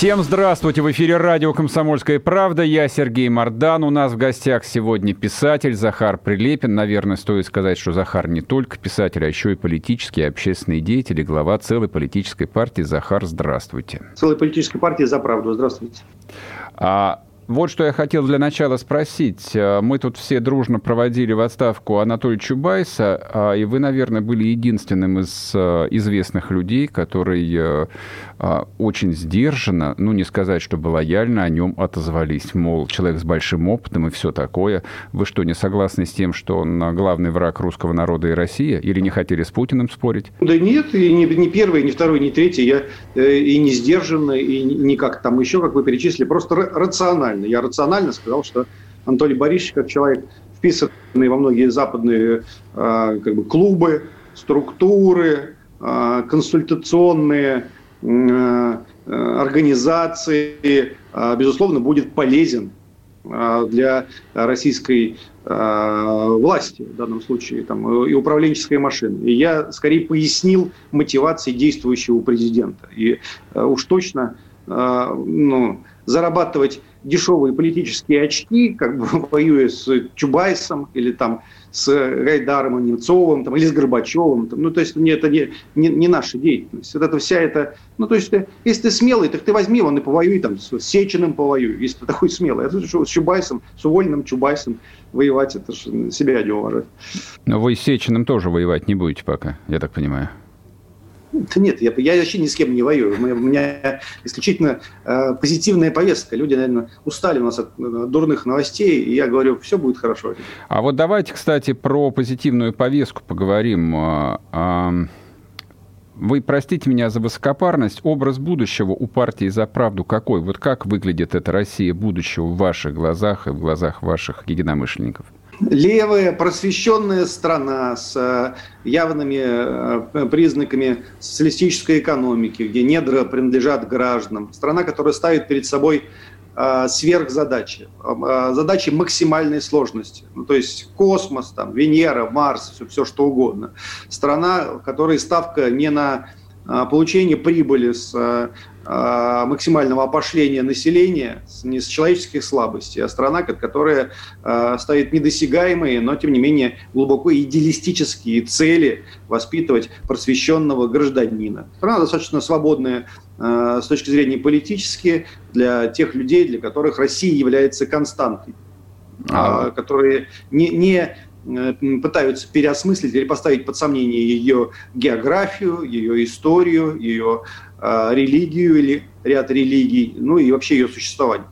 Всем здравствуйте! В эфире радио «Комсомольская правда». Я Сергей Мордан. У нас в гостях сегодня писатель Захар Прилепин. Наверное, стоит сказать, что Захар не только писатель, а еще и политический, общественный деятель и глава целой политической партии. Захар, здравствуйте. Целой политической партии «За правду». Здравствуйте. А, вот что я хотел для начала спросить. Э, мы тут все дружно проводили в отставку Анатолия Чубайса, а, и вы, наверное, были единственным из э, известных людей, который э, очень сдержанно, ну, не сказать, чтобы лояльно о нем отозвались. Мол, человек с большим опытом и все такое. Вы что, не согласны с тем, что он главный враг русского народа и России? Или не хотели с Путиным спорить? Да нет, и не, не первый, не второй, не третий. Я и не сдержанно, и не как там еще, как вы перечислили, просто рационально рационально. Я рационально сказал, что Анатолий Борисович, как человек, вписанный во многие западные э, как бы, клубы, структуры, э, консультационные э, организации, безусловно, будет полезен для российской власти, в данном случае, там, и управленческой машины. И я скорее пояснил мотивации действующего президента. И уж точно ну, зарабатывать дешевые политические очки, как бы воюя с Чубайсом или там с Гайдаром Немцовым там, или с Горбачевым. Там. Ну, то есть не, это не, не, не наша деятельность. Вот это вся эта... Ну, то есть, если ты смелый, так ты возьми он и повоюй там, с Сечиным повоюй, если ты такой смелый. А что, с Чубайсом, с уволенным Чубайсом воевать, это же себя не уважать. Но вы с Сечиным тоже воевать не будете пока, я так понимаю. Да нет, я, я вообще ни с кем не воюю. У меня исключительно э, позитивная повестка. Люди, наверное, устали у нас от э, дурных новостей, и я говорю, все будет хорошо. А вот давайте, кстати, про позитивную повестку поговорим. А, а, вы простите меня за высокопарность. Образ будущего у партии «За правду» какой? Вот как выглядит эта Россия будущего в ваших глазах и в глазах ваших единомышленников? Левая, просвещенная страна с э, явными э, признаками социалистической экономики, где недра принадлежат гражданам. Страна, которая ставит перед собой э, сверхзадачи, задачи максимальной сложности. Ну, то есть космос, там, Венера, Марс, все, все что угодно. Страна, в которой ставка не на получение прибыли с максимального опошления населения, не с человеческих слабостей, а страна, которая а, ставит недосягаемые, но тем не менее глубоко идеалистические цели воспитывать просвещенного гражданина. Страна достаточно свободная а, с точки зрения политической для тех людей, для которых Россия является константой, а. которые не, не пытаются переосмыслить или поставить под сомнение ее географию, ее историю, ее э, религию или ряд религий, ну и вообще ее существование.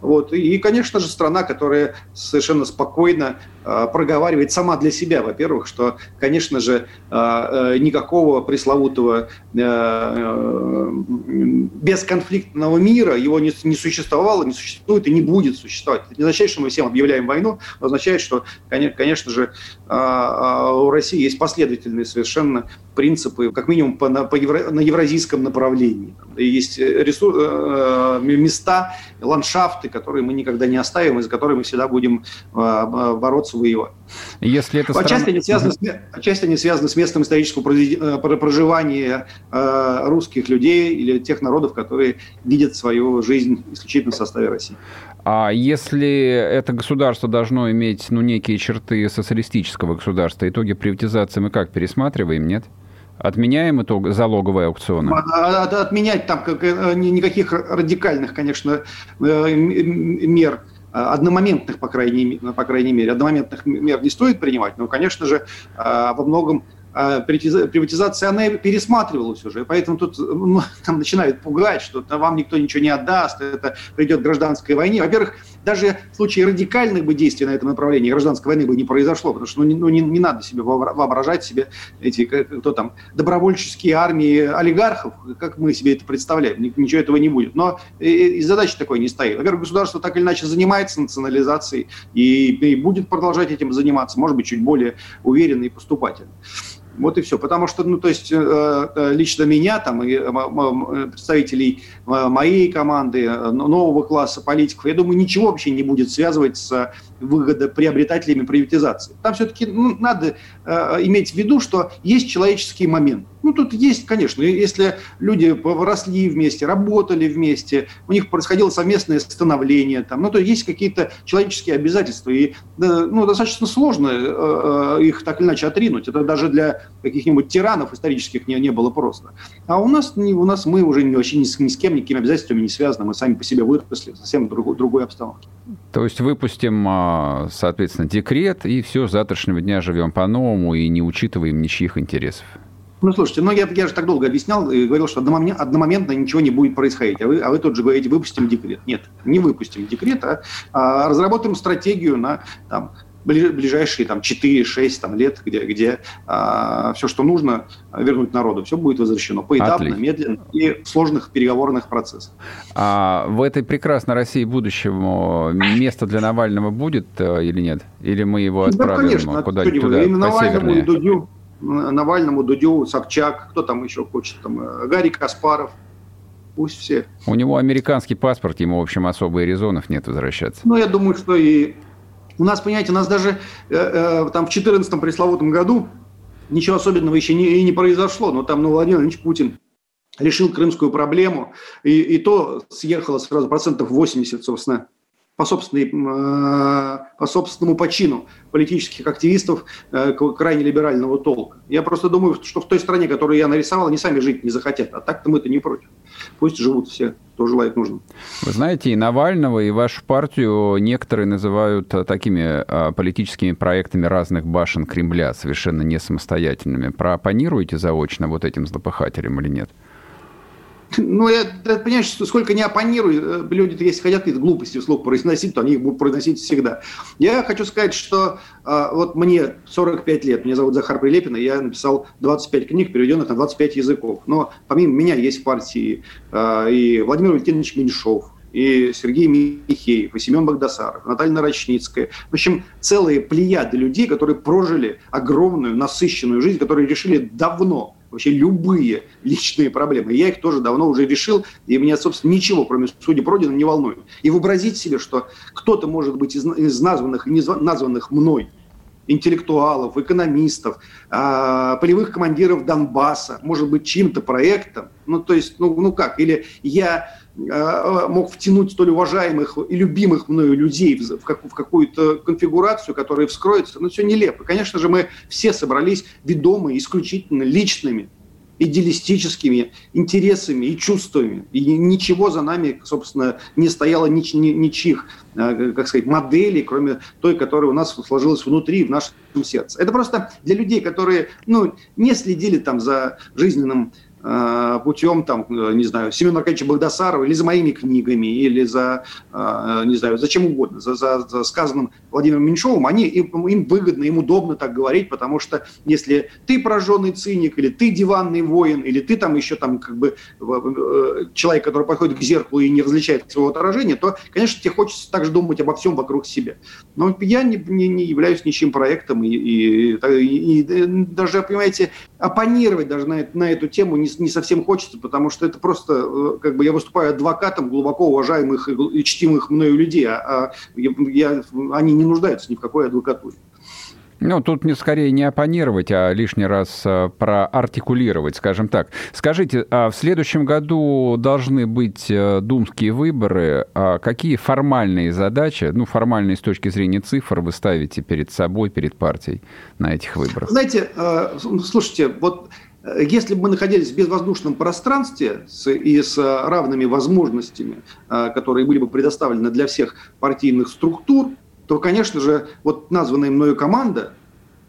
Вот. И, конечно же, страна, которая совершенно спокойно э, проговаривает сама для себя, во-первых, что, конечно же, э, э, никакого пресловутого э, э, бесконфликтного мира его не, существовало, не существует и не будет существовать. Это не означает, что мы всем объявляем войну, но означает, что, конечно же, э, э, у России есть последовательные совершенно принципы, как минимум по, на, по евро, на евразийском направлении. Есть ресурс, э, места, ландшафты, которые мы никогда не оставим, и за которые мы всегда будем э, бороться, воевать. Если это страна... отчасти, они связаны с, отчасти они связаны с местом исторического э, проживания э, русских людей или тех народов, которые видят свою жизнь исключительно в составе России. А если это государство должно иметь ну, некие черты социалистического государства, итоги приватизации мы как пересматриваем, нет? Отменяем итог залоговые аукционы? А, а, отменять там как, э, никаких радикальных, конечно, мер одномоментных, по крайней, по крайней мере, одномоментных мер не стоит принимать, но, конечно же, во многом приватизация, она пересматривалась уже. Поэтому тут ну, там начинают пугать, что вам никто ничего не отдаст, это придет к гражданской войне. Во-первых, даже в случае радикальных бы действий на этом направлении гражданской войны бы не произошло, потому что ну, не, ну, не, не надо себе воображать себе эти, кто там, добровольческие армии олигархов, как мы себе это представляем, ничего этого не будет. Но и, и задача такой не стоит. Во-первых, государство так или иначе занимается национализацией и, и будет продолжать этим заниматься, может быть, чуть более уверенно и поступательно. Вот и все. Потому что, ну, то есть, э, э, лично меня, там, и э, представителей моей команды, нового класса политиков, я думаю, ничего вообще не будет связывать с выгодоприобретателями приватизации. Там все-таки ну, надо иметь в виду, что есть человеческий момент. Ну, тут есть, конечно, если люди росли вместе, работали вместе, у них происходило совместное становление, там, ну, то есть какие-то человеческие обязательства, и ну, достаточно сложно э, э, их так или иначе отринуть. Это даже для каких-нибудь тиранов исторических не, не было просто. А у нас, не, у нас мы уже вообще ни с, ни с кем, никакими обязательствами не связаны, мы сами по себе выросли в совсем другой, другой обстановке. То есть выпустим, а, соответственно, декрет, и все, с завтрашнего дня живем по-новому и не учитываем ничьих интересов. Ну, слушайте, ну я, я же так долго объяснял и говорил, что одномоментно ничего не будет происходить. А вы, а вы тут же говорите, выпустим декрет. Нет, не выпустим декрет, а, а разработаем стратегию на там, ближайшие там, 4-6 там, лет, где, где а, все, что нужно, вернуть народу, все будет возвращено поэтапно, Отлично. медленно и в сложных переговорных процессах. А в этой прекрасной России будущего место для Навального будет э, или нет? Или мы его отправим да, конечно, куда-нибудь туда, и Навальному, Дудю, Навальному, Дудю, Собчак, кто там еще хочет, там, э, Гарри Каспаров, пусть все. У него американский паспорт, ему, в общем, особо резонов нет возвращаться. Ну, я думаю, что и у нас, понимаете, у нас даже э, э, там в 14 пресловутом году ничего особенного еще не, и не произошло, но там ну, Владимир Владимирович Путин решил крымскую проблему, и, и то съехало сразу процентов 80, собственно, по, собственной, э, по собственному почину политических активистов э, крайне либерального толка. Я просто думаю, что в той стране, которую я нарисовал, они сами жить не захотят. А так-то мы-то не против. Пусть живут все, кто желает нужно. Вы знаете, и Навального, и вашу партию некоторые называют э, такими политическими проектами разных башен Кремля, совершенно не самостоятельными. Проопонируете заочно вот этим злопыхателям или нет? Ну, я, ты понимаешь, сколько не оппонирую, э, люди, если хотят какие-то глупости вслух произносить, то они их будут произносить всегда. Я хочу сказать, что э, вот мне 45 лет, меня зовут Захар Прилепин, и я написал 25 книг, переведенных на 25 языков. Но помимо меня есть в партии э, и Владимир Валентинович Меньшов, и Сергей Михеев, и Семен Богдасаров, Наталья Нарочницкая. В общем, целые плеяды людей, которые прожили огромную, насыщенную жизнь, которые решили давно вообще любые личные проблемы. Я их тоже давно уже решил, и меня, собственно, ничего, кроме судьи Родина, не волнует. И вообразить себе, что кто-то может быть из, из названных названных мной интеллектуалов, экономистов, э, полевых командиров Донбасса, может быть, чьим-то проектом. Ну, то есть, ну, ну как, или я э, мог втянуть столь уважаемых и любимых мною людей в, как, в какую-то конфигурацию, которая вскроется. Ну, все нелепо. Конечно же, мы все собрались ведомые исключительно личными идеалистическими интересами и чувствами. И ничего за нами, собственно, не стояло нич, ни, ничьих, э, как сказать, моделей, кроме той, которая у нас сложилась внутри, в нашем сердце. Это просто для людей, которые ну, не следили там за жизненным путем, там, э, не знаю, Семена Аркадьевича Богдасарова или за моими книгами, или за, э, не знаю, за чем угодно, за, за, за сказанным Владимиром Меньшовым, они, им, им выгодно, им удобно так говорить, потому что если ты пораженный циник, или ты диванный воин, или ты там еще там как бы человек, который подходит к зеркалу и не различает своего отражения, то, конечно, тебе хочется также думать обо всем вокруг себя. Но я не, не, не являюсь ничьим проектом, и, и, и, и даже, понимаете, оппонировать даже на, на эту тему не не совсем хочется, потому что это просто, э, как бы я выступаю адвокатом глубоко уважаемых и чтимых мною людей, а, а я, я, они не нуждаются ни в какой адвокатуре. Ну, тут не скорее не оппонировать, а лишний раз э, проартикулировать, скажем так. Скажите, а в следующем году должны быть э, думские выборы. А какие формальные задачи, ну, формальные с точки зрения цифр, вы ставите перед собой, перед партией на этих выборах? Знаете, слушайте, вот если бы мы находились в безвоздушном пространстве с, и с равными возможностями, а, которые были бы предоставлены для всех партийных структур, то, конечно же, вот названная мною команда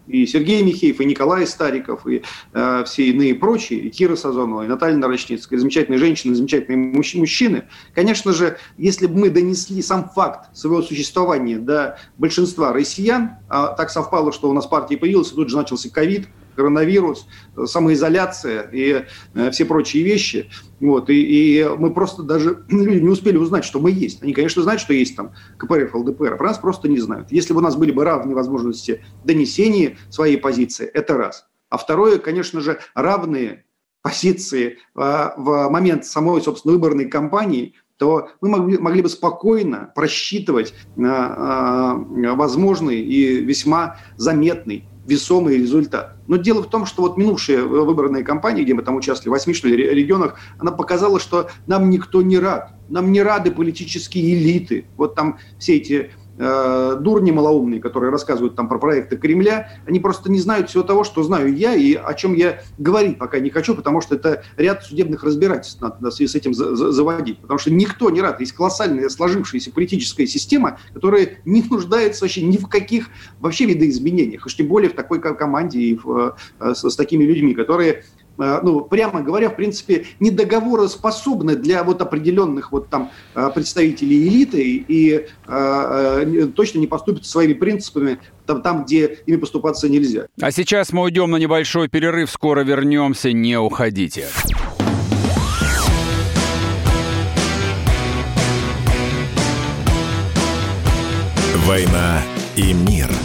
и Сергей Михеев, и Николай Стариков, и э, все иные прочие, и Кира Сазонова, и Наталья Нарочницкая, замечательные женщины, замечательные мужчины. Конечно же, если бы мы донесли сам факт своего существования до большинства россиян, а так совпало, что у нас партия появилась, и тут же начался ковид, коронавирус, самоизоляция и э, все прочие вещи. Вот, и, и мы просто даже не успели узнать, что мы есть. Они, конечно, знают, что есть там КПРФ, ЛДПР, а про нас просто не знают. Если бы у нас были бы равные возможности донесения своей позиции, это раз. А второе, конечно же, равные позиции э, в момент самой, собственно, выборной кампании – то мы могли, могли бы спокойно просчитывать э, возможный и весьма заметный весомый результат. Но дело в том, что вот минувшая выборная кампания, где мы там участвовали, в восьми, что ли, регионах, она показала, что нам никто не рад. Нам не рады политические элиты. Вот там все эти э, дурни малоумные, которые рассказывают там про проекты Кремля, они просто не знают всего того, что знаю я и о чем я говорить пока не хочу, потому что это ряд судебных разбирательств надо с этим за за заводить. Потому что никто не рад. Есть колоссальная сложившаяся политическая система, которая не нуждается вообще ни в каких вообще видоизменениях, уж тем более в такой команде и в, э, с, с такими людьми, которые ну, прямо говоря, в принципе, недоговороспособны для вот определенных вот там э, представителей элиты и э, точно не поступят своими принципами там, там, где ими поступаться нельзя. А сейчас мы уйдем на небольшой перерыв, скоро вернемся, не уходите. «Война и мир» –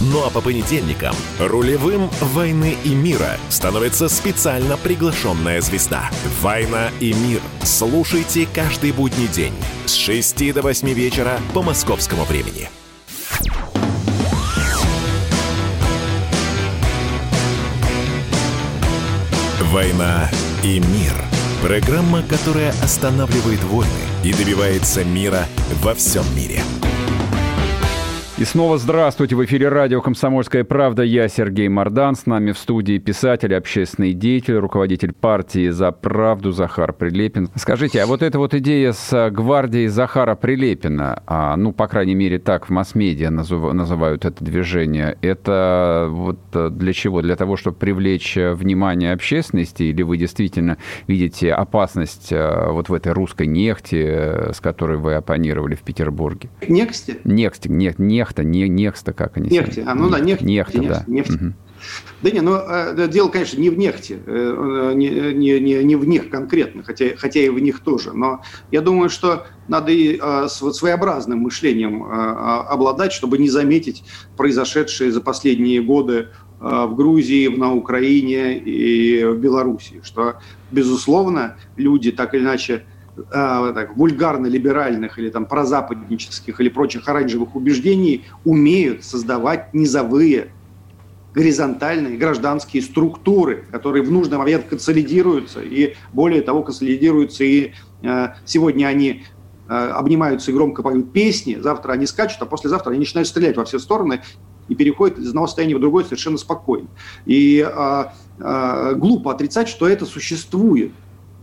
Ну а по понедельникам рулевым «Войны и мира» становится специально приглашенная звезда. «Война и мир». Слушайте каждый будний день с 6 до 8 вечера по московскому времени. «Война и мир» – программа, которая останавливает войны и добивается мира во всем мире – и снова здравствуйте. В эфире радио «Комсомольская правда». Я Сергей Мордан. С нами в студии писатель, общественный деятель, руководитель партии «За правду» Захар Прилепин. Скажите, а вот эта вот идея с гвардией Захара Прилепина, а, ну, по крайней мере, так в масс-медиа называют это движение, это вот для чего? Для того, чтобы привлечь внимание общественности? Или вы действительно видите опасность а, вот в этой русской нефти, с которой вы оппонировали в Петербурге? Нефти? Нефти, нефть, нефть Нехта, не, Нехта, как они Нефти, а, ну да, нефть. Нехта, нефть, да. Нефть. Угу. Да не, ну э, дело, конечно, не в нефти, э, не, не, не, не в них конкретно, хотя, хотя и в них тоже. Но я думаю, что надо и э, своеобразным мышлением обладать, чтобы не заметить произошедшие за последние годы в Грузии, на Украине и в Белоруссии. Что, безусловно, люди так или иначе э, так, вульгарно-либеральных или там прозападнических или прочих оранжевых убеждений умеют создавать низовые горизонтальные гражданские структуры, которые в нужный момент консолидируются, и более того, консолидируются, и э, сегодня они э, обнимаются и громко поют песни, завтра они скачут, а послезавтра они начинают стрелять во все стороны и переходят из одного состояния в другое совершенно спокойно. И э, э, глупо отрицать, что это существует.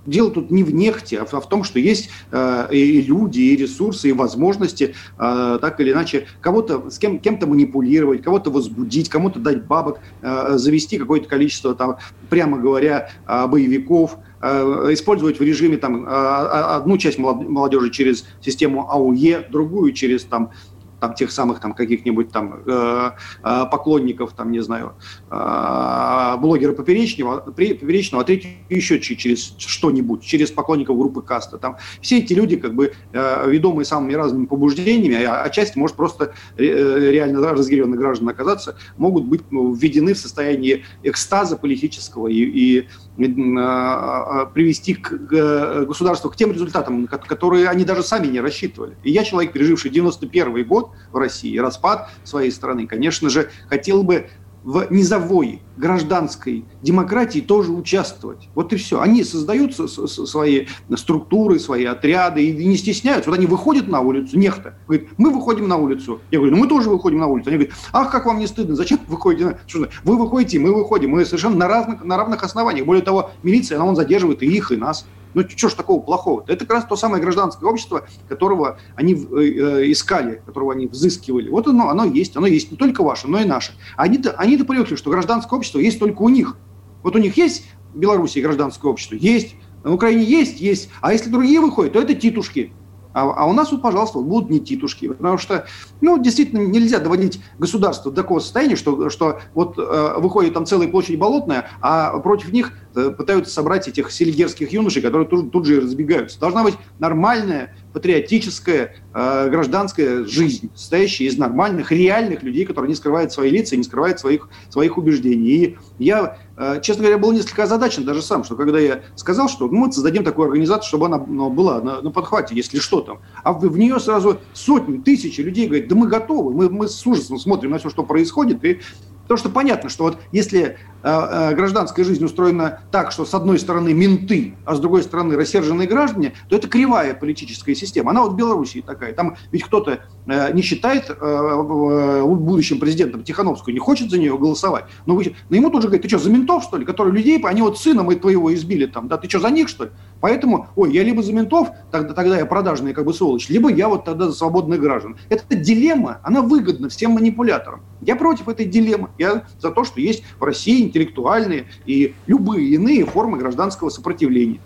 Дело тут не в нефти, а в, а в том, что есть э, и люди, и ресурсы, и возможности э, так или иначе кого-то с кем, кем-то манипулировать, кого-то возбудить, кому-то дать бабок, э, завести какое-то количество, там, прямо говоря, боевиков, использовать в режиме там, э, одну часть молодежи через систему АУЕ, другую через там, там тех самых там каких-нибудь там э, э, поклонников, там, не знаю, э, блогера Поперечного, Поперечного, а третий еще через что-нибудь, через поклонников группы Каста. Там все эти люди, как бы, э, ведомые самыми разными побуждениями, а отчасти, может, просто э, реально разъяренных граждан оказаться, могут быть ну, введены в состояние экстаза политического и, и привести к государству к тем результатам, которые они даже сами не рассчитывали. И я человек, переживший 91 год, в России, распад своей страны, конечно же, хотел бы в низовой гражданской демократии тоже участвовать. Вот и все. Они создают свои структуры, свои отряды и не стесняются. Вот они выходят на улицу, нехто, говорит, мы выходим на улицу. Я говорю, ну мы тоже выходим на улицу. Они говорят, ах, как вам не стыдно, зачем вы выходите? Вы выходите, мы выходим, мы совершенно на, разных, на равных основаниях. Более того, милиция, она он задерживает и их, и нас. Ну, что ж такого плохого? -то? Это как раз то самое гражданское общество, которого они э, э, искали, которого они взыскивали. Вот оно, оно есть. Оно есть не только ваше, но и наше. Они-то они привыкли, что гражданское общество есть только у них. Вот у них есть в Беларуси гражданское общество? Есть. На Украине есть? Есть. А если другие выходят, то это титушки. А, а у нас вот, пожалуйста, будут не титушки. Потому что, ну, действительно, нельзя доводить государство до такого состояния, что, что вот э, выходит там целая площадь болотная, а против них э, пытаются собрать этих селигерских юношей, которые тут, тут же разбегаются. Должна быть нормальная, патриотическая, э, гражданская жизнь, состоящая из нормальных, реальных людей, которые не скрывают свои лица и не скрывают своих, своих убеждений. И я честно говоря, был несколько озадачен даже сам, что когда я сказал, что мы создадим такую организацию, чтобы она ну, была на, на подхвате, если что там, а в, в нее сразу сотни, тысячи людей говорят, да мы готовы, мы, мы с ужасом смотрим на все, что происходит, и Потому что понятно, что вот если э, э, гражданская жизнь устроена так, что с одной стороны менты, а с другой стороны рассерженные граждане, то это кривая политическая система. Она вот в Белоруссии такая. Там ведь кто-то э, не считает э, э, будущим президентом Тихановскую, не хочет за нее голосовать. Но, вы, но ему тут же говорят, ты что, за ментов, что ли, которые людей, они вот сына мы твоего избили там, да, ты что, за них, что ли? Поэтому, ой, я либо за ментов, тогда, тогда я продажный как бы сволочь, либо я вот тогда за свободных граждан. Эта дилемма, она выгодна всем манипуляторам. Я против этой дилеммы. Я за то, что есть в России интеллектуальные и любые иные формы гражданского сопротивления.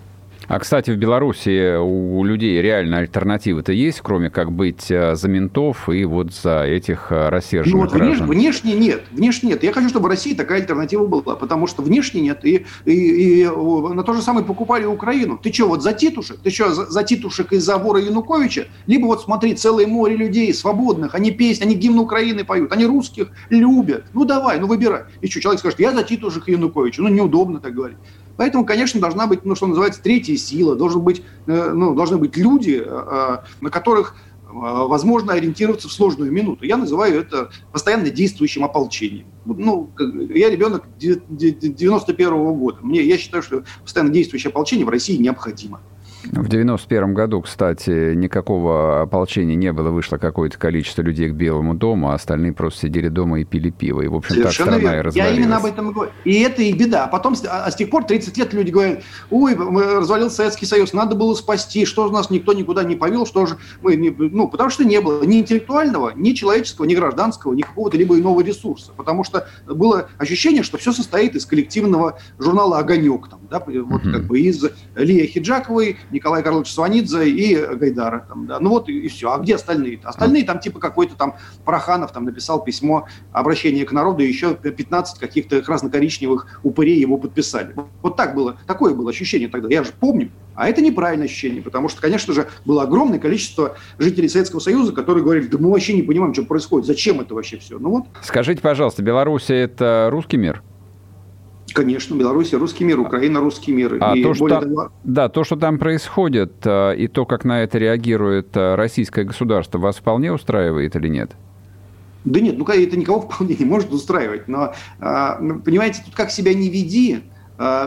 А, кстати, в Беларуси у людей реально альтернативы-то есть, кроме как быть э, за ментов и вот за этих э, рассерженных ну, вот граждан? Внешне, нет. Внешне нет. Я хочу, чтобы в России такая альтернатива была, потому что внешне нет. И, и, и на то же самое покупали Украину. Ты что, вот за титушек? Ты что, за, за титушек из-за вора Януковича? Либо вот смотри, целое море людей свободных, они песни, они гимн Украины поют, они русских любят. Ну давай, ну выбирай. И что, человек скажет, я за титушек Януковича. Ну неудобно так говорить. Поэтому, конечно, должна быть, ну, что называется, третья сила, должен быть, э, ну, должны быть люди, э, э, на которых возможно ориентироваться в сложную минуту. Я называю это постоянно действующим ополчением. Ну, я ребенок 91 -го года. Мне, я считаю, что постоянно действующее ополчение в России необходимо. В 91 году, кстати, никакого ополчения не было. Вышло какое-то количество людей к Белому дому, а остальные просто сидели дома и пили пиво. И, в общем, так страна верно. и развалилась. Я именно об этом говорю. И это и беда. А потом, а, а с тех пор 30 лет люди говорят, ой, развалился Советский Союз, надо было спасти, что же нас никто никуда не повел, что же мы... Не... Ну, потому что не было ни интеллектуального, ни человеческого, ни гражданского, ни какого-то либо иного ресурса. Потому что было ощущение, что все состоит из коллективного журнала «Огонек». Там, да, вот mm-hmm. как бы из Лия Хиджаковой, Николая Карловича Сванидзе и Гайдара. Там, да. Ну вот и, и все. А где остальные? -то? Остальные там типа какой-то там Проханов там написал письмо обращение к народу, и еще 15 каких-то красно-коричневых упырей его подписали. Вот так было, такое было ощущение тогда. Я же помню. А это неправильное ощущение, потому что, конечно же, было огромное количество жителей Советского Союза, которые говорили, да мы вообще не понимаем, что происходит, зачем это вообще все. Ну вот. Скажите, пожалуйста, Беларусь это русский мир? Конечно, Беларусь русский мир, Украина русский мир. А и то, что там, того... Да, то, что там происходит, э, и то, как на это реагирует э, российское государство, вас вполне устраивает или нет? Да нет, ну это никого вполне не может устраивать. Но, э, ну, понимаете, тут как себя не веди,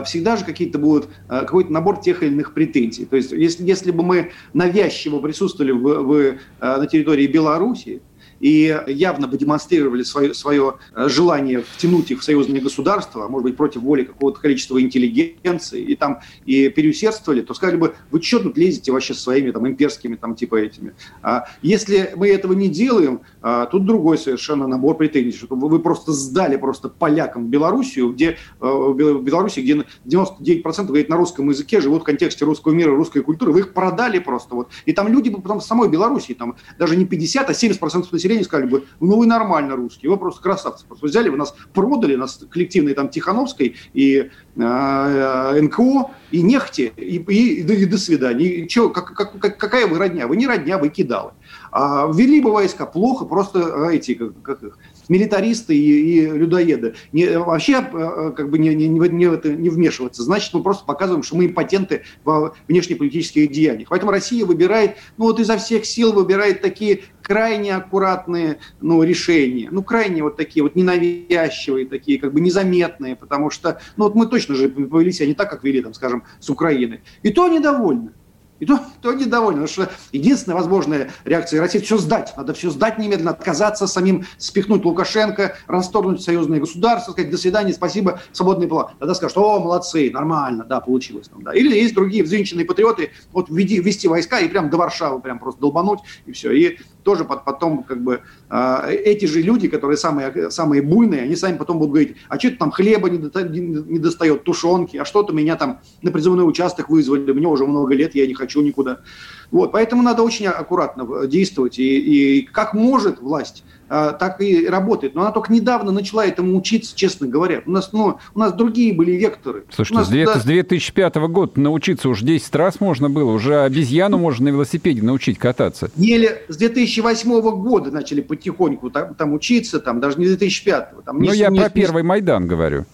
всегда же какие-то будут, какой-то набор тех или иных претензий. То есть если, если бы мы навязчиво присутствовали в, в, на территории Беларуси, и явно бы демонстрировали свое, свое э, желание втянуть их в союзные государства, может быть, против воли какого-то количества интеллигенции, и там и переусердствовали, то сказали бы, вы что тут лезете вообще своими там имперскими там типа этими. А если мы этого не делаем, а, тут другой совершенно набор претензий, что вы просто сдали просто полякам Белоруссию, где э, в Беларуси, где 99% говорит на русском языке, живут в контексте русского мира, русской культуры, вы их продали просто вот. И там люди потом в самой Беларуси, там даже не 50, а 70% населения сказали бы, ну вы нормально русские, вы просто красавцы. Просто взяли, вы нас продали, нас коллективной там Тихановской и э, НКО, и нехте, и, и, и, и до свидания. И чё, как, как, как, какая вы родня? Вы не родня, вы кидалы. А ввели бы войска плохо, просто эти, как, как их, милитаристы и, и людоеды. Не, вообще э, э, как бы не, не, не, не, не вмешиваться. Значит, мы просто показываем, что мы импотенты во внешнеполитических деяниях. Поэтому Россия выбирает, ну вот изо всех сил выбирает такие крайне аккуратные ну, решения, ну, крайне вот такие вот ненавязчивые, такие как бы незаметные, потому что, ну, вот мы точно же повели себя не так, как вели, там, скажем, с Украиной. И то недовольны. И то, то недовольны, потому что единственная возможная реакция России – все сдать. Надо все сдать немедленно, отказаться самим, спихнуть Лукашенко, расторгнуть союзные государства, сказать «до свидания, спасибо, свободный план». Тогда скажут «о, молодцы, нормально, да, получилось». Там, да. Или есть другие взвинченные патриоты, вот ввести войска и прям до Варшавы прям просто долбануть, и все. И тоже потом как бы а, эти же люди, которые самые, самые буйные, они сами потом будут говорить, а что-то там хлеба не, до, не достает, тушенки, а что-то меня там на призывной участок вызвали, мне уже много лет, я не хочу никуда. Вот, поэтому надо очень аккуратно действовать. И, и как может власть а, так и работает. Но она только недавно начала этому учиться, честно говоря. У нас, ну, у нас другие были векторы. Слушайте, нас, с 2005 года научиться уже 10 раз можно было. Уже обезьяну можно на велосипеде научить кататься. Еле с 2008 года начали потихоньку там, там учиться, там даже не 2005. Там, ну, я не, про не, первый Майдан говорю.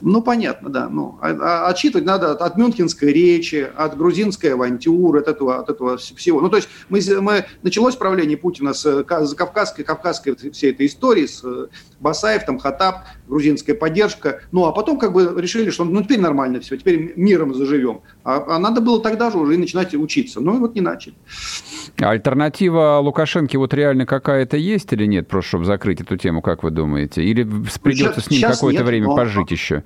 Ну, понятно, да. Ну, а, а, отчитывать надо от, от мюнхенской речи, от грузинской авантюры, от этого, от этого всего. Ну, то есть мы, мы, началось правление Путина с, с кавказской, кавказской всей этой истории, с э, Басаев, там, Хатаб, грузинская поддержка. Ну, а потом как бы решили, что ну, теперь нормально все, теперь миром заживем. А, а надо было тогда же уже и начинать учиться. Ну, и вот не начали. А альтернатива Лукашенко вот реально какая-то есть или нет, просто чтобы закрыть эту тему, как вы думаете? Или придется сейчас, с ним какое-то время но... пожить еще?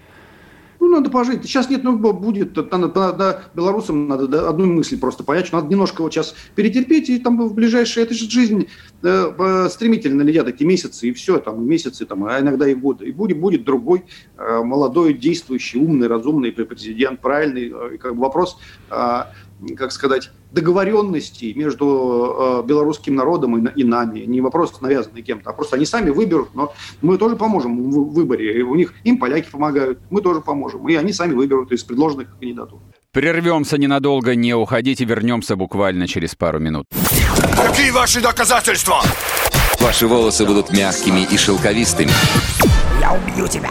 Ну, надо пожить. Сейчас нет, ну, будет. Надо, надо, белорусам надо да, одну мысль просто понять, что надо немножко вот сейчас перетерпеть, и там в ближайшие... Это же жизнь э, стремительно летят эти месяцы, и все, там, месяцы, там, а иногда и годы. И будет, будет другой э, молодой, действующий, умный, разумный президент, правильный. Э, как бы вопрос... Э, как сказать, договоренности между э, белорусским народом и, и нами. Не вопрос навязанный кем-то, а просто они сами выберут, но мы тоже поможем в выборе. И у них им поляки помогают, мы тоже поможем. И они сами выберут из предложенных кандидатур. Прервемся ненадолго, не уходите, вернемся буквально через пару минут. Какие ваши доказательства? Ваши волосы будут мягкими и шелковистыми. Я убью тебя.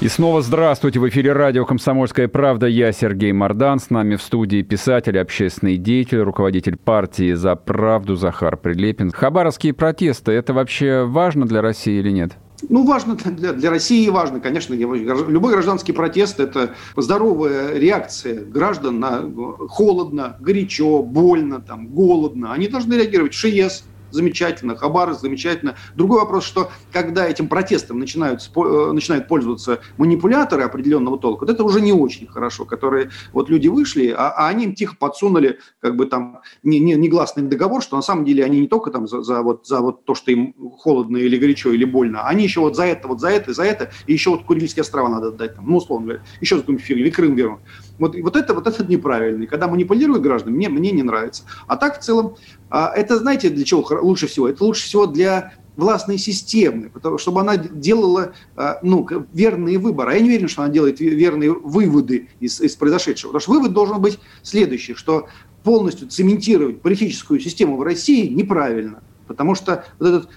и снова здравствуйте. В эфире радио «Комсомольская правда». Я Сергей Мордан. С нами в студии писатель, общественный деятель, руководитель партии «За правду» Захар Прилепин. Хабаровские протесты – это вообще важно для России или нет? Ну, важно для, для России, важно, конечно, любой гражданский протест – это здоровая реакция граждан на холодно, горячо, больно, там, голодно. Они должны реагировать. ШИЕС замечательно, Хабаровск замечательно. Другой вопрос, что когда этим протестом начинают, э, начинают пользоваться манипуляторы определенного толка, вот это уже не очень хорошо, которые вот люди вышли, а, а они им тихо подсунули как бы там не, не, негласный договор, что на самом деле они не только там за, за, вот, за вот то, что им холодно или горячо или больно, они еще вот за это, вот за это, за это, и еще вот Курильские острова надо отдать, там, ну, условно говоря, еще за какую-нибудь фигню, или Крым вернут. Вот, вот, это, вот это неправильно. И когда манипулируют гражданами, мне, мне не нравится. А так в целом, а, это знаете для чего лучше всего? Это лучше всего для властной системы, потому, чтобы она делала а, ну, верные выборы. А я не уверен, что она делает верные выводы из, из произошедшего. Потому что вывод должен быть следующий, что полностью цементировать политическую систему в России неправильно. Потому что вот это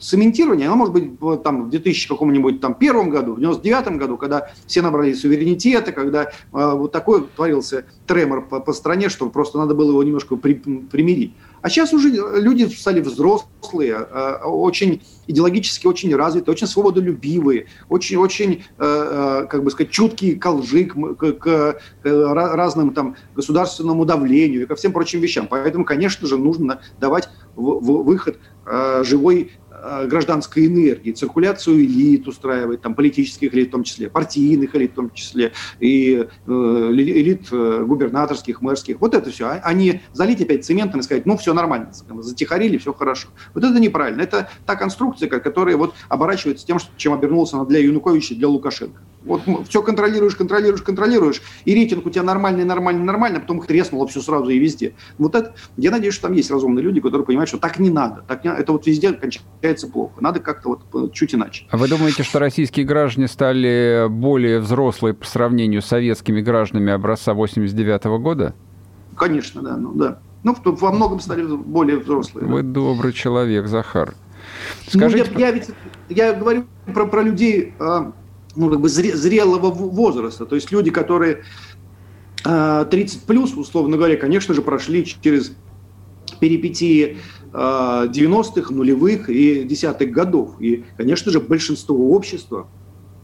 цементирование, оно может быть там, в 2000 каком-нибудь там, первом году, в 99 году, когда все набрали суверенитета, когда э, вот такой творился тремор по, по стране, что просто надо было его немножко при, примирить. А сейчас уже люди стали взрослые, э, очень идеологически очень развитые, очень свободолюбивые, очень-очень, э, э, как бы сказать, чуткие к лжи, к, к разным там государственному давлению и ко всем прочим вещам. Поэтому, конечно же, нужно давать выход живой Э, гражданской энергии, циркуляцию элит устраивает, там, политических элит в том числе, партийных элит в том числе, и э, элит э, губернаторских, мэрских. Вот это все. А, а залить опять цементом и сказать, ну, все нормально, затихарили, все хорошо. Вот это неправильно. Это та конструкция, которая вот оборачивается тем, чем обернулся она для Януковича, для Лукашенко. Вот все контролируешь, контролируешь, контролируешь, и рейтинг у тебя нормальный, нормальный, нормальный, а потом их треснуло все сразу и везде. Вот это, я надеюсь, что там есть разумные люди, которые понимают, что так не надо, так не, это вот везде кончается плохо, надо как-то вот чуть иначе. А вы думаете, что российские граждане стали более взрослые по сравнению с советскими гражданами образца 89 -го года? Конечно, да, ну да. Ну, во многом стали более взрослые. Вы да. добрый человек, Захар. Скажите... Ну, я, я, ведь, я говорю про, про людей а, ну, как бы зрелого возраста. То есть люди, которые 30 а, плюс, условно говоря, конечно же, прошли через перипетии 90-х, а, нулевых и десятых годов. И, конечно же, большинство общества,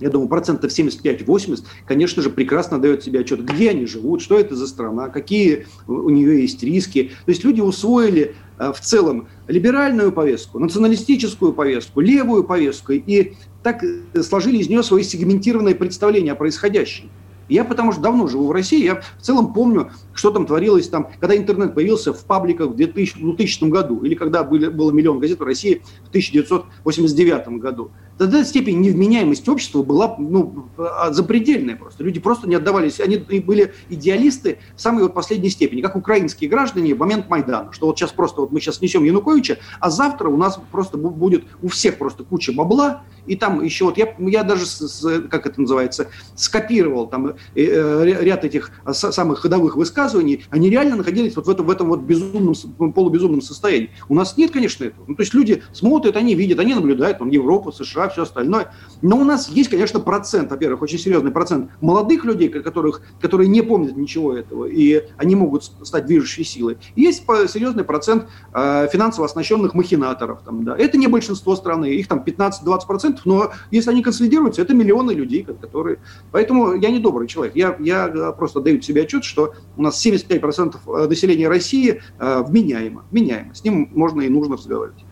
я думаю, процентов 75-80, конечно же, прекрасно дает себе отчет, где они живут, что это за страна, какие у нее есть риски. То есть люди усвоили в целом либеральную повестку, националистическую повестку, левую повестку, и так э, сложили из нее свои сегментированные представления о происходящем. Я потому что давно живу в России, я в целом помню, что там творилось там, когда интернет появился в пабликах в 2000, 2000 году, или когда были, было миллион газет в России в 1989 году. Тогда степень невменяемости общества была ну, а, запредельная просто. Люди просто не отдавались, они были идеалисты в самой вот последней степени, как украинские граждане в момент Майдана, что вот сейчас просто вот мы сейчас несем Януковича, а завтра у нас просто будет у всех просто куча бабла, и там еще вот я, я даже, с, как это называется, скопировал там э, э ряд этих самых ходовых высказываний, они реально находились вот в этом, в этом вот безумном, полубезумном состоянии. У нас нет, конечно, этого. Ну, то есть люди смотрят, они видят, они наблюдают, там, Европа, США, все остальное. Но у нас есть, конечно, процент, во-первых, очень серьезный процент молодых людей, которых, которые не помнят ничего этого, и они могут стать движущей силой. Есть серьезный процент э, финансово оснащенных махинаторов. Там, да. Это не большинство страны, их там 15-20%, но если они консолидируются, это миллионы людей, которые... Поэтому я не добрый человек. Я, я э, просто даю себе отчет, что у нас 75% э, населения России э, вменяемо, вменяемо. С ним можно и нужно разговаривать.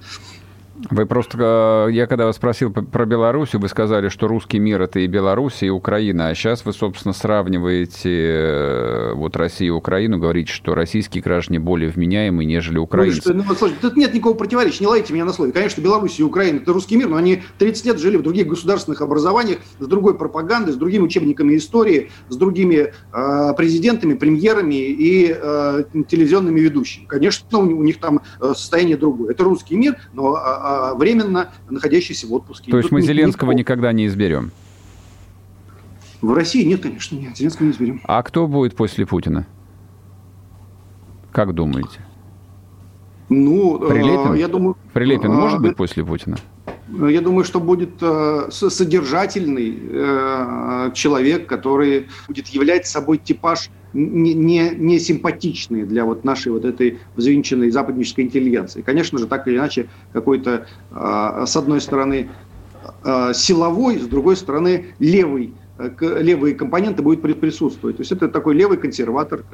Вы просто, э, я когда вас спросил про Белоруссию, вы сказали, что русский мир это и Белоруссия, и Украина, а сейчас вы, собственно, сравниваете э, вот Россию и Украину, говорите, что российские граждане более вменяемые, нежели ну, украинцы. Ну, что, ну, слушайте, тут нет никакого противоречия, не ловите меня на слове. Конечно, Белоруссия и Украина это русский мир, но они 30 лет жили в других государственных образованиях, с другой пропагандой, с другими учебниками истории, с другими э, президентами, премьерами и э, телевизионными ведущими. Конечно, у, у них там э, состояние другое. Это русский мир, но а, а, временно находящийся в отпуске. То есть мы Зеленского не... никогда не изберем? В России нет, конечно, нет. Зеленского не изберем. А кто будет после Путина? Как думаете? Ну, Прилепин? я думаю... Прилепин а, может быть после Путина? Я думаю, что будет э, содержательный э, человек, который будет являть собой типаж не, не, не симпатичные для вот нашей вот этой взвинченной западнической интеллигенции. Конечно же, так или иначе, какой-то, э, с одной стороны, силовой, с другой стороны, левый левые компоненты будут присутствовать. То есть это такой левый консерватор,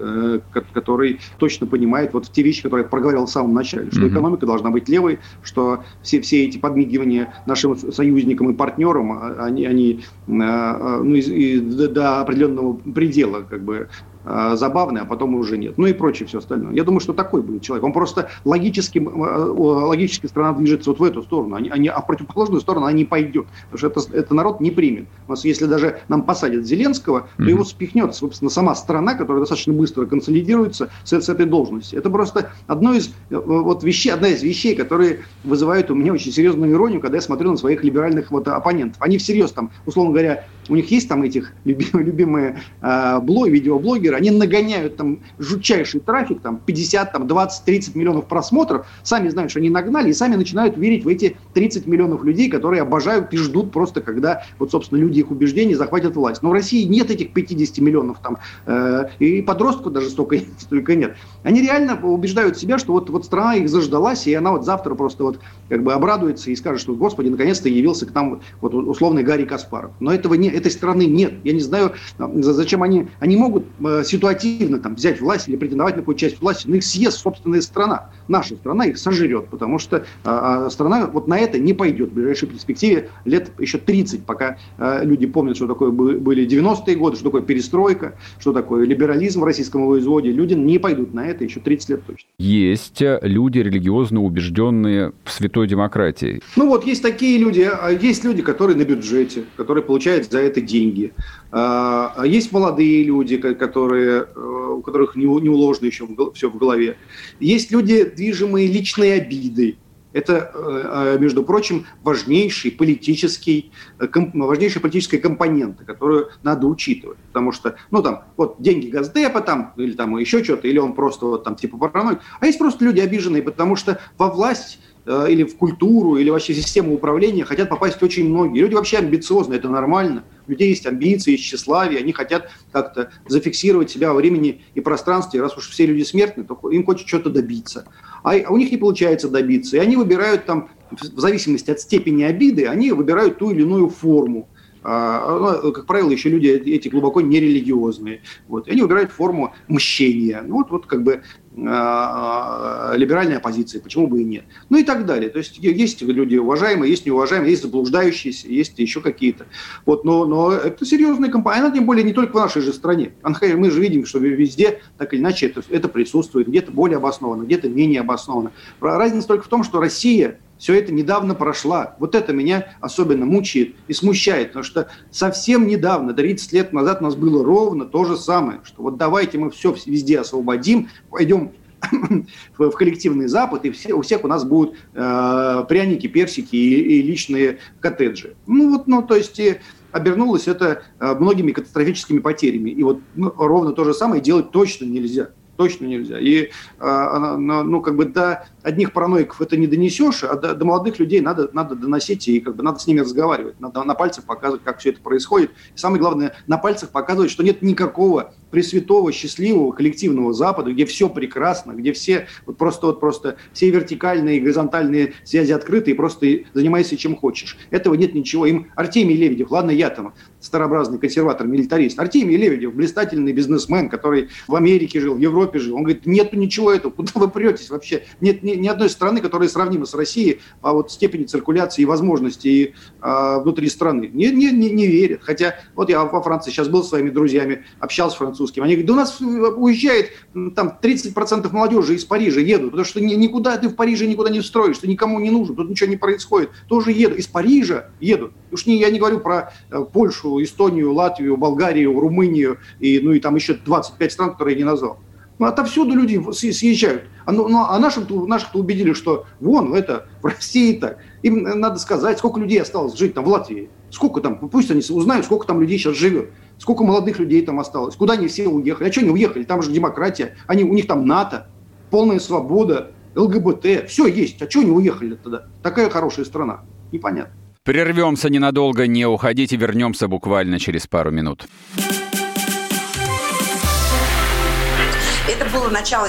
который точно понимает вот те вещи, которые я проговорил в самом начале, что экономика должна быть левой, что все, все эти подмигивания нашим союзникам и партнерам, а, они, они ну, и, и до определенного предела как бы Э, забавный, а потом уже нет. Ну и прочее все остальное. Я думаю, что такой будет человек. Он просто логически, э, логически страна движется вот в эту сторону, а, не, а в противоположную сторону она не пойдет. Потому что это, это народ не примет. У нас, если даже нам посадят Зеленского, то mm-hmm. его спихнет, собственно, сама страна, которая достаточно быстро консолидируется с, с этой должности. Это просто одно из, э, вот вещей, одна из вещей, которые вызывают у меня очень серьезную иронию, когда я смотрю на своих либеральных вот оппонентов. Они всерьез там, условно говоря, у них есть там этих любимые, любимые э, блог, видеоблогеры, они нагоняют там жутчайший трафик, там 50, там 20, 30 миллионов просмотров, сами знают, что они нагнали, и сами начинают верить в эти 30 миллионов людей, которые обожают и ждут просто, когда вот, собственно, люди их убеждений захватят власть. Но в России нет этих 50 миллионов там, э, и подростков даже столько, столько нет. Они реально убеждают себя, что вот, вот страна их заждалась, и она вот завтра просто вот как бы обрадуется и скажет, что, господи, наконец-то явился к нам вот условный Гарри Каспаров. Но этого не, этой страны нет. Я не знаю, зачем они, они могут э, ситуативно там, взять власть или претендовать на какую часть власти, но их съест собственная страна. Наша страна их сожрет, потому что а, страна вот на это не пойдет в ближайшей перспективе лет еще 30, пока а, люди помнят, что такое были 90-е годы, что такое перестройка, что такое либерализм в российском воеводе. Люди не пойдут на это еще 30 лет точно. Есть люди религиозно убежденные в святой демократии. Ну вот, есть такие люди, есть люди, которые на бюджете, которые получают за это деньги. А, а есть молодые люди, которые, э, у которых не, уложено еще все в голове. Есть люди, движимые личной обидой. Это, э, э, между прочим, важнейший политический, важнейшая политическая компонента, которую надо учитывать. Потому что, ну, там, вот деньги Газдепа там, или там еще что-то, или он просто вот там типа параноик. А есть просто люди обиженные, потому что во власть или в культуру, или вообще систему управления хотят попасть очень многие. Люди вообще амбициозны, это нормально у людей есть амбиции, есть тщеславие, они хотят как-то зафиксировать себя во времени и пространстве. Раз уж все люди смертны, то им хочется что-то добиться. А у них не получается добиться. И они выбирают там, в зависимости от степени обиды, они выбирают ту или иную форму. А, ну, как правило, еще люди эти глубоко нерелигиозные. Вот. И они выбирают форму мщения. Ну, вот, вот как бы а, либеральной оппозиции, почему бы и нет. Ну и так далее. То есть есть люди уважаемые, есть неуважаемые, есть заблуждающиеся, есть еще какие-то. Вот, но, но это серьезная компания, она тем более не только в нашей же стране. Мы же видим, что везде так или иначе это, это присутствует, где-то более обоснованно, где-то менее обоснованно. Разница только в том, что Россия все это недавно прошла. Вот это меня особенно мучает и смущает, потому что совсем недавно, 30 лет назад у нас было ровно то же самое, что вот давайте мы все везде освободим, пойдем в коллективный Запад, и все, у всех у нас будут э, пряники, персики и, и личные коттеджи. Ну вот, ну то есть и обернулось это э, многими катастрофическими потерями. И вот ну, ровно то же самое делать точно нельзя точно нельзя. И, а, ну, как бы до одних параноиков это не донесешь, а до, до молодых людей надо, надо доносить, и как бы надо с ними разговаривать, надо на пальцах показывать, как все это происходит. И самое главное, на пальцах показывать, что нет никакого пресвятого, счастливого коллективного Запада, где все прекрасно, где все вот просто вот просто все вертикальные и горизонтальные связи открыты, и просто занимайся чем хочешь. Этого нет ничего. Им Артемий Лебедев, ладно, я там старообразный консерватор, милитарист. Артемий Лебедев, блистательный бизнесмен, который в Америке жил, в Европе жил. Он говорит, нету ничего этого, куда вы претесь вообще? Нет ни, ни одной страны, которая сравнима с Россией по вот степени циркуляции и возможностей э, внутри страны. Не, не, не, не верят. Хотя вот я во Франции сейчас был с своими друзьями, общался с французским. Они говорят, да у нас уезжает там 30% молодежи из Парижа едут, потому что никуда ты в Париже никуда не встроишь, ты никому не нужен, тут ничего не происходит. Тоже едут. Из Парижа едут. Уж не, я не говорю про э, Польшу, Эстонию, Латвию, Болгарию, Румынию и, ну и там еще 25 стран, которые я не назвал. Ну, отовсюду люди съезжают. А, ну, ну, а наших, наших-то убедили, что вон, это в России так. Им надо сказать, сколько людей осталось жить там в Латвии. Сколько там, пусть они узнают, сколько там людей сейчас живет. Сколько молодых людей там осталось. Куда они все уехали. А что они уехали? Там же демократия. Они, у них там НАТО, полная свобода, ЛГБТ. Все есть. А что они уехали тогда? Такая хорошая страна. Непонятно. Прервемся ненадолго, не уходите, вернемся буквально через пару минут. Это было начало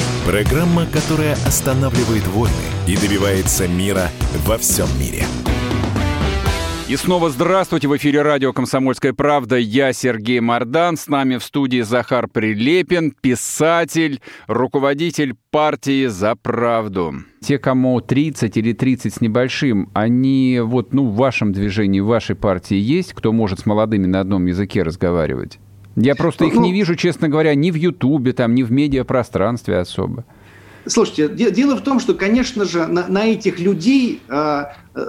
программа, которая останавливает войны и добивается мира во всем мире. И снова здравствуйте. В эфире радио «Комсомольская правда». Я Сергей Мордан. С нами в студии Захар Прилепин, писатель, руководитель партии «За правду». Те, кому 30 или 30 с небольшим, они вот, ну, в вашем движении, в вашей партии есть, кто может с молодыми на одном языке разговаривать? Я просто их Ну, не вижу, честно говоря, ни в Ютубе, там, ни в медиапространстве особо. Слушайте, де- дело в том, что, конечно же, на, на этих людей э,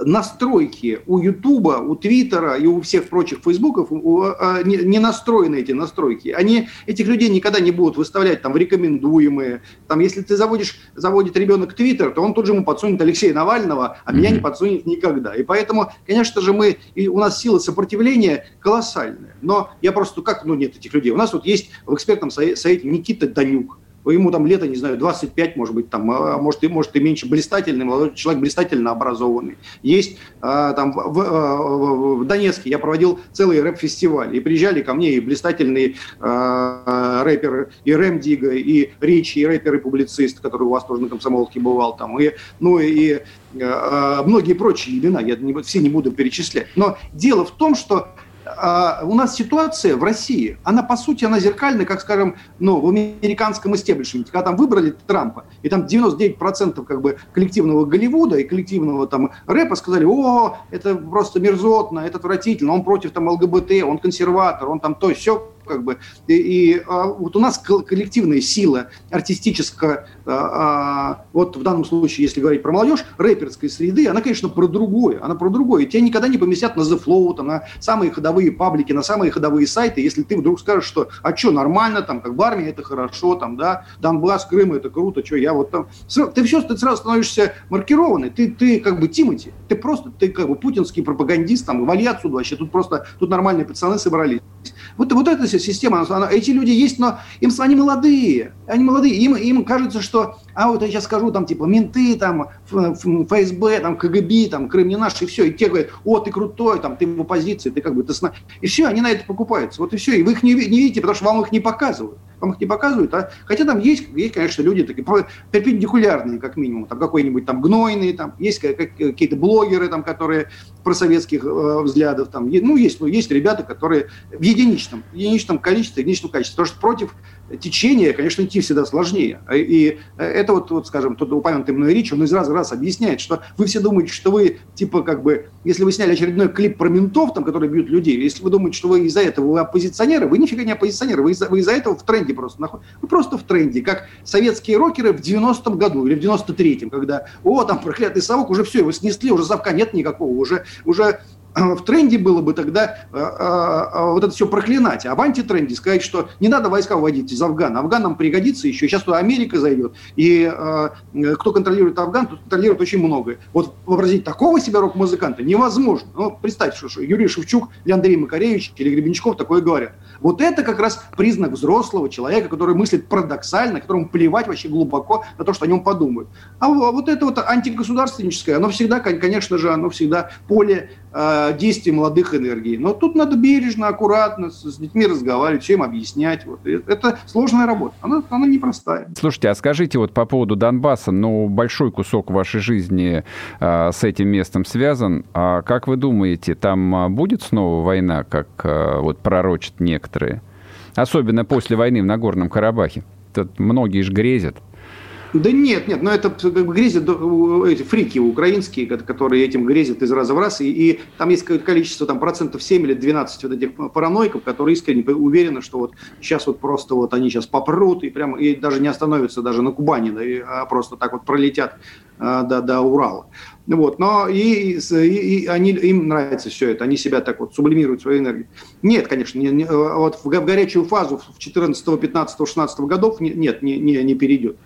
настройки у Ютуба, у Твиттера и у всех прочих Фейсбуков у, э, не, не настроены эти настройки. Они этих людей никогда не будут выставлять там в рекомендуемые. Там, если ты заводишь, заводит ребенок Твиттер, то он тут же ему подсунет Алексея Навального, а меня не подсунет никогда. И поэтому, конечно же, мы и у нас сила сопротивления колоссальная. Но я просто как, ну нет этих людей. У нас вот есть в экспертном сове- совете Никита Данюк. Ему там лето, не знаю, 25, может быть, там, а может, и, может, и меньше, блистательный, молодой человек, блистательно образованный. Есть а, там в, в- Донецке, я проводил целый рэп-фестиваль, и приезжали ко мне и блистательные а, рэперы, и Рэм Дига, и Ричи, и рэпер, и публицист, который у вас тоже на комсомолке бывал там, и, ну и а, многие прочие имена, я не, все не буду перечислять. Но дело в том, что а, у нас ситуация в России, она по сути, она зеркальная, как, скажем, ну, в американском истеблишменте. Когда там выбрали Трампа, и там 99% как бы коллективного Голливуда и коллективного там рэпа сказали, о, это просто мерзотно, это отвратительно, он против там ЛГБТ, он консерватор, он там то все как бы. И, и, а, вот у нас кол- коллективная сила артистическая а, а, вот в данном случае если говорить про молодежь рэперской среды она конечно про другое она про другое. Тебя никогда не поместят на The Flow там, на самые ходовые паблики на самые ходовые сайты если ты вдруг скажешь что а что нормально там как бы армия это хорошо там да Донбасс Крым это круто что я вот там ты все ты сразу становишься маркированный ты ты как бы Тимати ты просто ты как бы путинский пропагандист там вали отсюда вообще тут просто тут нормальные пацаны собрались. Вот, вот вся система, она- эти люди есть, но им, они молодые, они молодые, им, им кажется, что, а вот я сейчас скажу, там, типа, менты, там, ФСБ, там, КГБ, там, Крым не наш, и все, и те говорят, о, ты крутой, там, ты в оппозиции, ты как бы, ты сна... И все, они на это покупаются, вот и все, и вы их не, не видите, потому что вам их не показывают, вам их не показывают, а, хотя там есть, есть, конечно, люди такие, перпендикулярные, как минимум, там, какой-нибудь там гнойный, там, есть ка- как- какие-то блогеры, там, которые просоветских э, взглядов, там, ну, есть, ну, есть ребята, которые в единичном, в единичном количестве, в единичном качестве, потому что против течения, конечно, идти всегда сложнее. И- И это вот, вот скажем, тот упомянутый мной Рич, он из раза в раз объясняет, что вы все думаете, что вы, типа, как бы, если вы сняли очередной клип про ментов, там, которые бьют людей, если вы думаете, что вы из-за этого вы оппозиционеры, вы нифига не оппозиционеры, вы из-за, вы из-за этого в тренде просто находитесь. Вы просто в тренде, как советские рокеры в 90-м году или в 93-м, когда, о, там, проклятый совок, уже все, его снесли, уже совка нет никакого, уже, уже в тренде было бы тогда э, э, э, вот это все проклинать, а в антитренде сказать, что не надо войска вводить из Афгана. Афган нам пригодится еще. Сейчас туда Америка зайдет. И кто контролирует Афган, тот контролирует очень многое. Вот вообразить такого себя рок-музыканта невозможно. Ну, представьте, что, Юрий Шевчук или Андрей Макаревич или Гребенщиков такое говорят. Вот это как раз признак взрослого человека, который мыслит парадоксально, которому плевать вообще глубоко на то, что о нем подумают. А во- вот это вот антигосударственническое, оно всегда, кон- конечно же, оно всегда поле э, действий молодых энергий. Но тут надо бережно, аккуратно с, с детьми разговаривать, все им объяснять. Вот. Это сложная работа, она, она непростая. Слушайте, а скажите вот по поводу Донбасса, ну, большой кусок вашей жизни а, с этим местом связан. А как вы думаете, там а, будет снова война, как а, вот пророчат некоторые? Особенно после войны в Нагорном Карабахе. Тут многие же грезят. Да нет, нет, но это грезят до- эти фрики украинские, ко- которые этим грезят из раза в раз, и, и там есть количество, там процентов 7 или 12 вот этих параноиков, которые искренне уверены, что вот сейчас вот просто вот они сейчас попрут и прямо и даже не остановятся даже на Кубани, а просто так вот пролетят а, до, до Урала. Вот, но и, и- и они, им нравится все это, они себя так вот сублимируют свою энергию. Нет, конечно, не- не- вот в, го- в горячую фазу в 14, 15, 16 годов не- нет, не, не, не перейдет.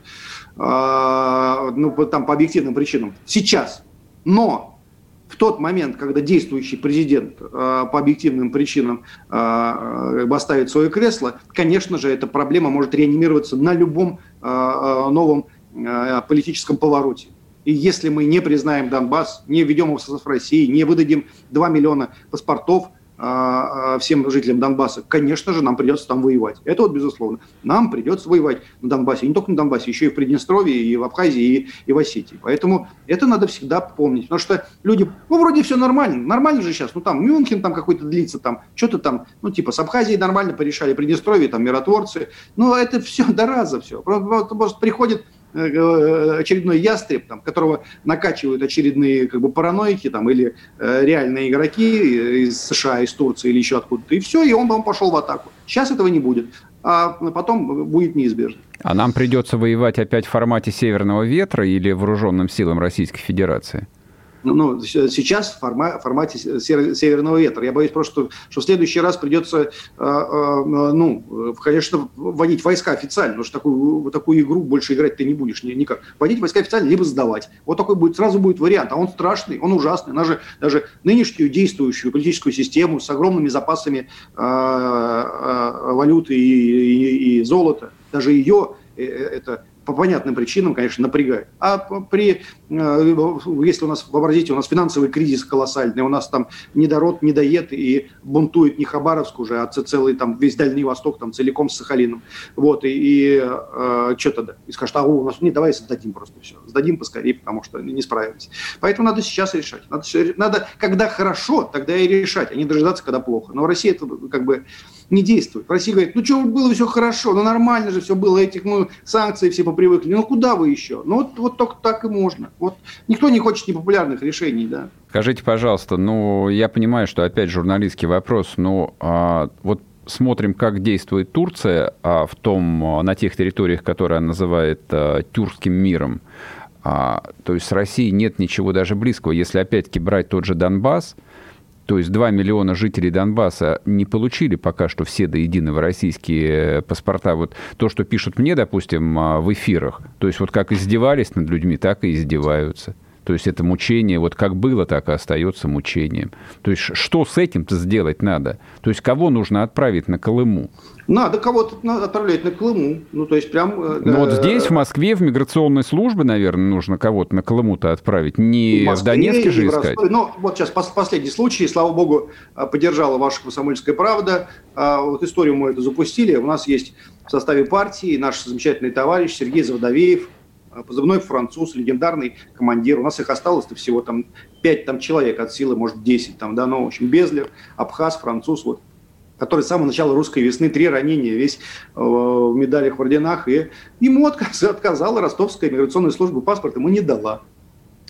Ну, там по объективным причинам. Сейчас. Но в тот момент, когда действующий президент э, по объективным причинам как бы оставит свое кресло, конечно же, эта проблема может реанимироваться на любом новом политическом повороте. И если мы не признаем Донбасс, не введем его в состав России, не выдадим 2 миллиона паспортов, а, а, всем жителям Донбасса, конечно же, нам придется там воевать. Это вот безусловно. Нам придется воевать на Донбассе. И не только на Донбассе, еще и в Приднестровье, и в Абхазии, и, и в Осетии. Поэтому это надо всегда помнить. Потому что люди, ну, вроде все нормально. Нормально же сейчас. Ну, там Мюнхен там какой-то длится, там что-то там, ну, типа с Абхазией нормально порешали, Приднестровье, там миротворцы. Но это все до раза все. Просто, просто приходит очередной ястреб, там, которого накачивают очередные как бы, параноики там, или э, реальные игроки из США, из Турции или еще откуда-то. И все, и он, он пошел в атаку. Сейчас этого не будет, а потом будет неизбежно. А нам придется воевать опять в формате северного ветра или вооруженным силам Российской Федерации? Ну, сейчас в форма, формате северного ветра. Я боюсь просто, что, в следующий раз придется, э, э, ну, конечно, вводить войска официально, потому что такую, такую игру больше играть ты не будешь никак. Вводить войска официально, либо сдавать. Вот такой будет, сразу будет вариант. А он страшный, он ужасный. Она же даже нынешнюю действующую политическую систему с огромными запасами э, валюты и, и, и золота, даже ее это по понятным причинам, конечно, напрягает. А при, э, если у нас, вообразите, у нас финансовый кризис колоссальный, у нас там недород, недоед и бунтует не Хабаровск уже, а целый там весь Дальний Восток там целиком с Сахалином. Вот, и, и э, что тогда? И скажут, а у нас, не, давай сдадим просто все. Сдадим поскорее, потому что не справились. Поэтому надо сейчас решать. Надо, надо, когда хорошо, тогда и решать, а не дожидаться, когда плохо. Но в России это как бы не действует. Россия говорит, ну что, было все хорошо, ну нормально же все было, этих ну, санкций все попривыкли, ну куда вы еще? Ну вот, вот только так и можно. Вот никто не хочет непопулярных решений, да. Скажите, пожалуйста, ну я понимаю, что опять журналистский вопрос, но а, вот смотрим, как действует Турция а, в том, а, на тех территориях, которые она называет а, тюркским миром. А, то есть с Россией нет ничего даже близкого. Если опять-таки брать тот же Донбасс, то есть 2 миллиона жителей Донбасса не получили пока что все до единого российские паспорта. Вот то, что пишут мне, допустим, а, в эфирах, то есть вот как издевались над людьми, так и издеваются. То есть это мучение, вот как было, так и остается мучением. То есть что с этим-то сделать надо? То есть кого нужно отправить на Колыму? Надо кого-то отправлять на Колыму. Ну, то есть прям... Э, ну, вот здесь, в Москве, в миграционной службе, наверное, нужно кого-то на Колыму-то отправить. Не в, Москве, в Донецке же искать. Ну, вот сейчас последний случай, слава богу, э, поддержала ваша комсомольская правда. А, вот историю мы эту запустили. У нас есть в составе партии наш замечательный товарищ Сергей Завдовеев, позывной француз, легендарный командир. У нас их осталось-то всего там 5 там, человек от силы, может 10, там, да, но, в общем, Безлер, Абхаз, француз, вот который с самого начала русской весны, три ранения, весь э, в медалях, в орденах, и ему отказ, отказала ростовская миграционная служба, паспорт ему не дала.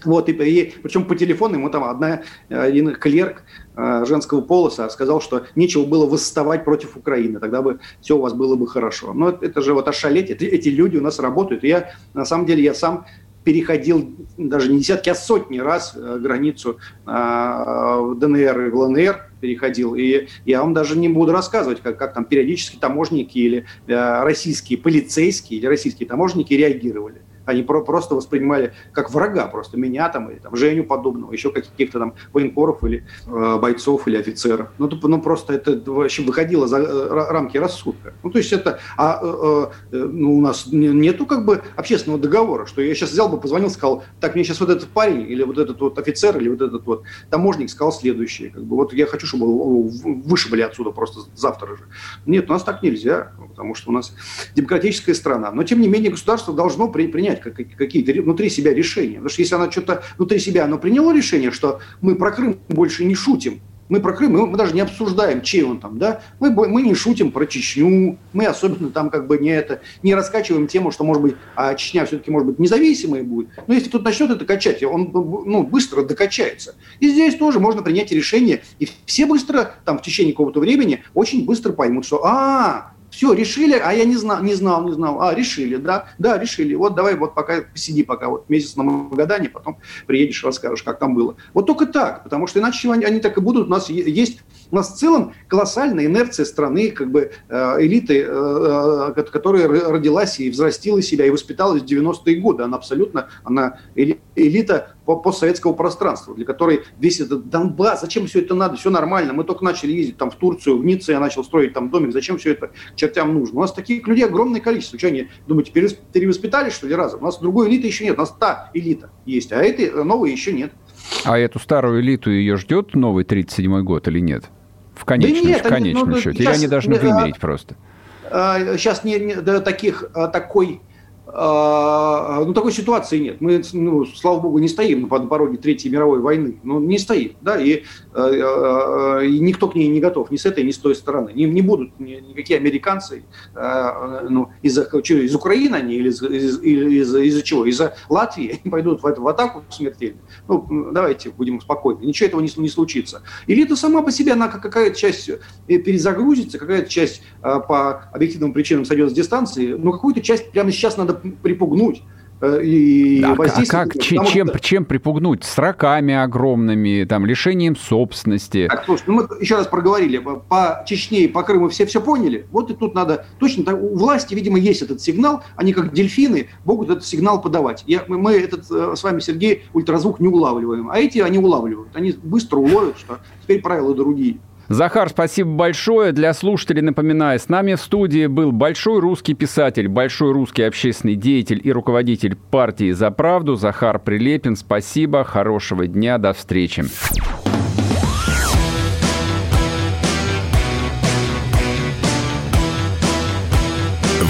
Вот, и, и причем по телефону ему там одна, один клерк э, женского полоса сказал, что нечего было восставать против Украины, тогда бы все у вас было бы хорошо. Но это, это же вот ошалеть, эти, эти люди у нас работают. И я, на самом деле, я сам переходил даже не десятки, а сотни раз э, границу э, в ДНР и в ЛНР переходил. И я вам даже не буду рассказывать, как, как там периодически таможники или э, российские полицейские или российские таможники реагировали. Они про просто воспринимали как врага просто меня там или там Женю подобного, еще каких-то там военкоров или э, бойцов или офицеров. Ну, тупо, ну просто это вообще выходило за э, рамки рассудка. Ну то есть это, а э, э, ну, у нас нету как бы общественного договора, что я сейчас взял бы, позвонил, сказал, так мне сейчас вот этот парень или вот этот вот офицер или вот этот вот таможник сказал следующее, как бы вот я хочу, чтобы вышибли отсюда просто завтра же. Нет, у нас так нельзя, потому что у нас демократическая страна. Но тем не менее государство должно при, принять принять какие-то внутри себя решения. Потому что если она что-то внутри себя оно приняло решение, что мы про Крым больше не шутим, мы про Крым, мы, мы даже не обсуждаем, чей он там, да, мы, мы не шутим про Чечню, мы особенно там как бы не это, не раскачиваем тему, что, может быть, а Чечня все-таки, может быть, независимой будет. Но если тут начнет это качать, он ну, быстро докачается. И здесь тоже можно принять решение, и все быстро, там, в течение какого-то времени, очень быстро поймут, что, а, Все, решили, а я не знал, не знал, не знал. А, решили, да, да, решили. Вот давай вот пока посиди пока вот месяц на Магадане, потом приедешь, расскажешь, как там было. Вот только так, потому что иначе они, они так и будут. У нас есть, у нас в целом колоссальная инерция страны, как бы э, элиты, э, э которая родилась и взрастила себя, и воспиталась в 90-е годы. Она абсолютно, она элита постсоветского пространства, для которой весь этот Донбасс, зачем все это надо, все нормально, мы только начали ездить там в Турцию, в Ницце я начал строить там домик, зачем все это чертям нужно? У нас таких людей огромное количество. Что они, думаете, перевоспитали, что ли, разом? У нас другой элиты еще нет, у нас та элита есть, а этой новой еще нет. А эту старую элиту ее ждет новый 37-й год или нет? В конечном, да нет, в конечном они, ну, счете. Или они должны а, вымереть просто? Сейчас не, не, да, таких, а, такой а, ну, такой ситуации нет. Мы, ну, слава богу, не стоим на пороге Третьей мировой войны. Ну, не стоим, да, и, э, и никто к ней не готов, ни с этой, ни с той стороны. Не, не будут никакие американцы, э, ну, из-за из Украины они или из, из, из, из-за чего? Из-за Латвии они пойдут в, эту, в атаку смертельно. Ну, давайте будем спокойны. Ничего этого не, не случится. Элита сама по себе, она какая-то часть перезагрузится, какая-то часть по объективным причинам сойдет с дистанции, но какую-то часть прямо сейчас надо припугнуть. Э, и а, а как, чем, что... чем припугнуть? Сроками огромными, там, лишением собственности? Так, слушай, ну мы еще раз проговорили, по Чечне и по Крыму все все поняли, вот и тут надо, точно, так, у власти, видимо, есть этот сигнал, они как дельфины могут этот сигнал подавать. Я, мы этот э, с вами, Сергей, ультразвук не улавливаем, а эти они улавливают, они быстро уловят, что теперь правила другие. Захар, спасибо большое. Для слушателей напоминаю, с нами в студии был большой русский писатель, большой русский общественный деятель и руководитель партии «За правду» Захар Прилепин. Спасибо, хорошего дня, до встречи.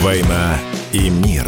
«Война и мир»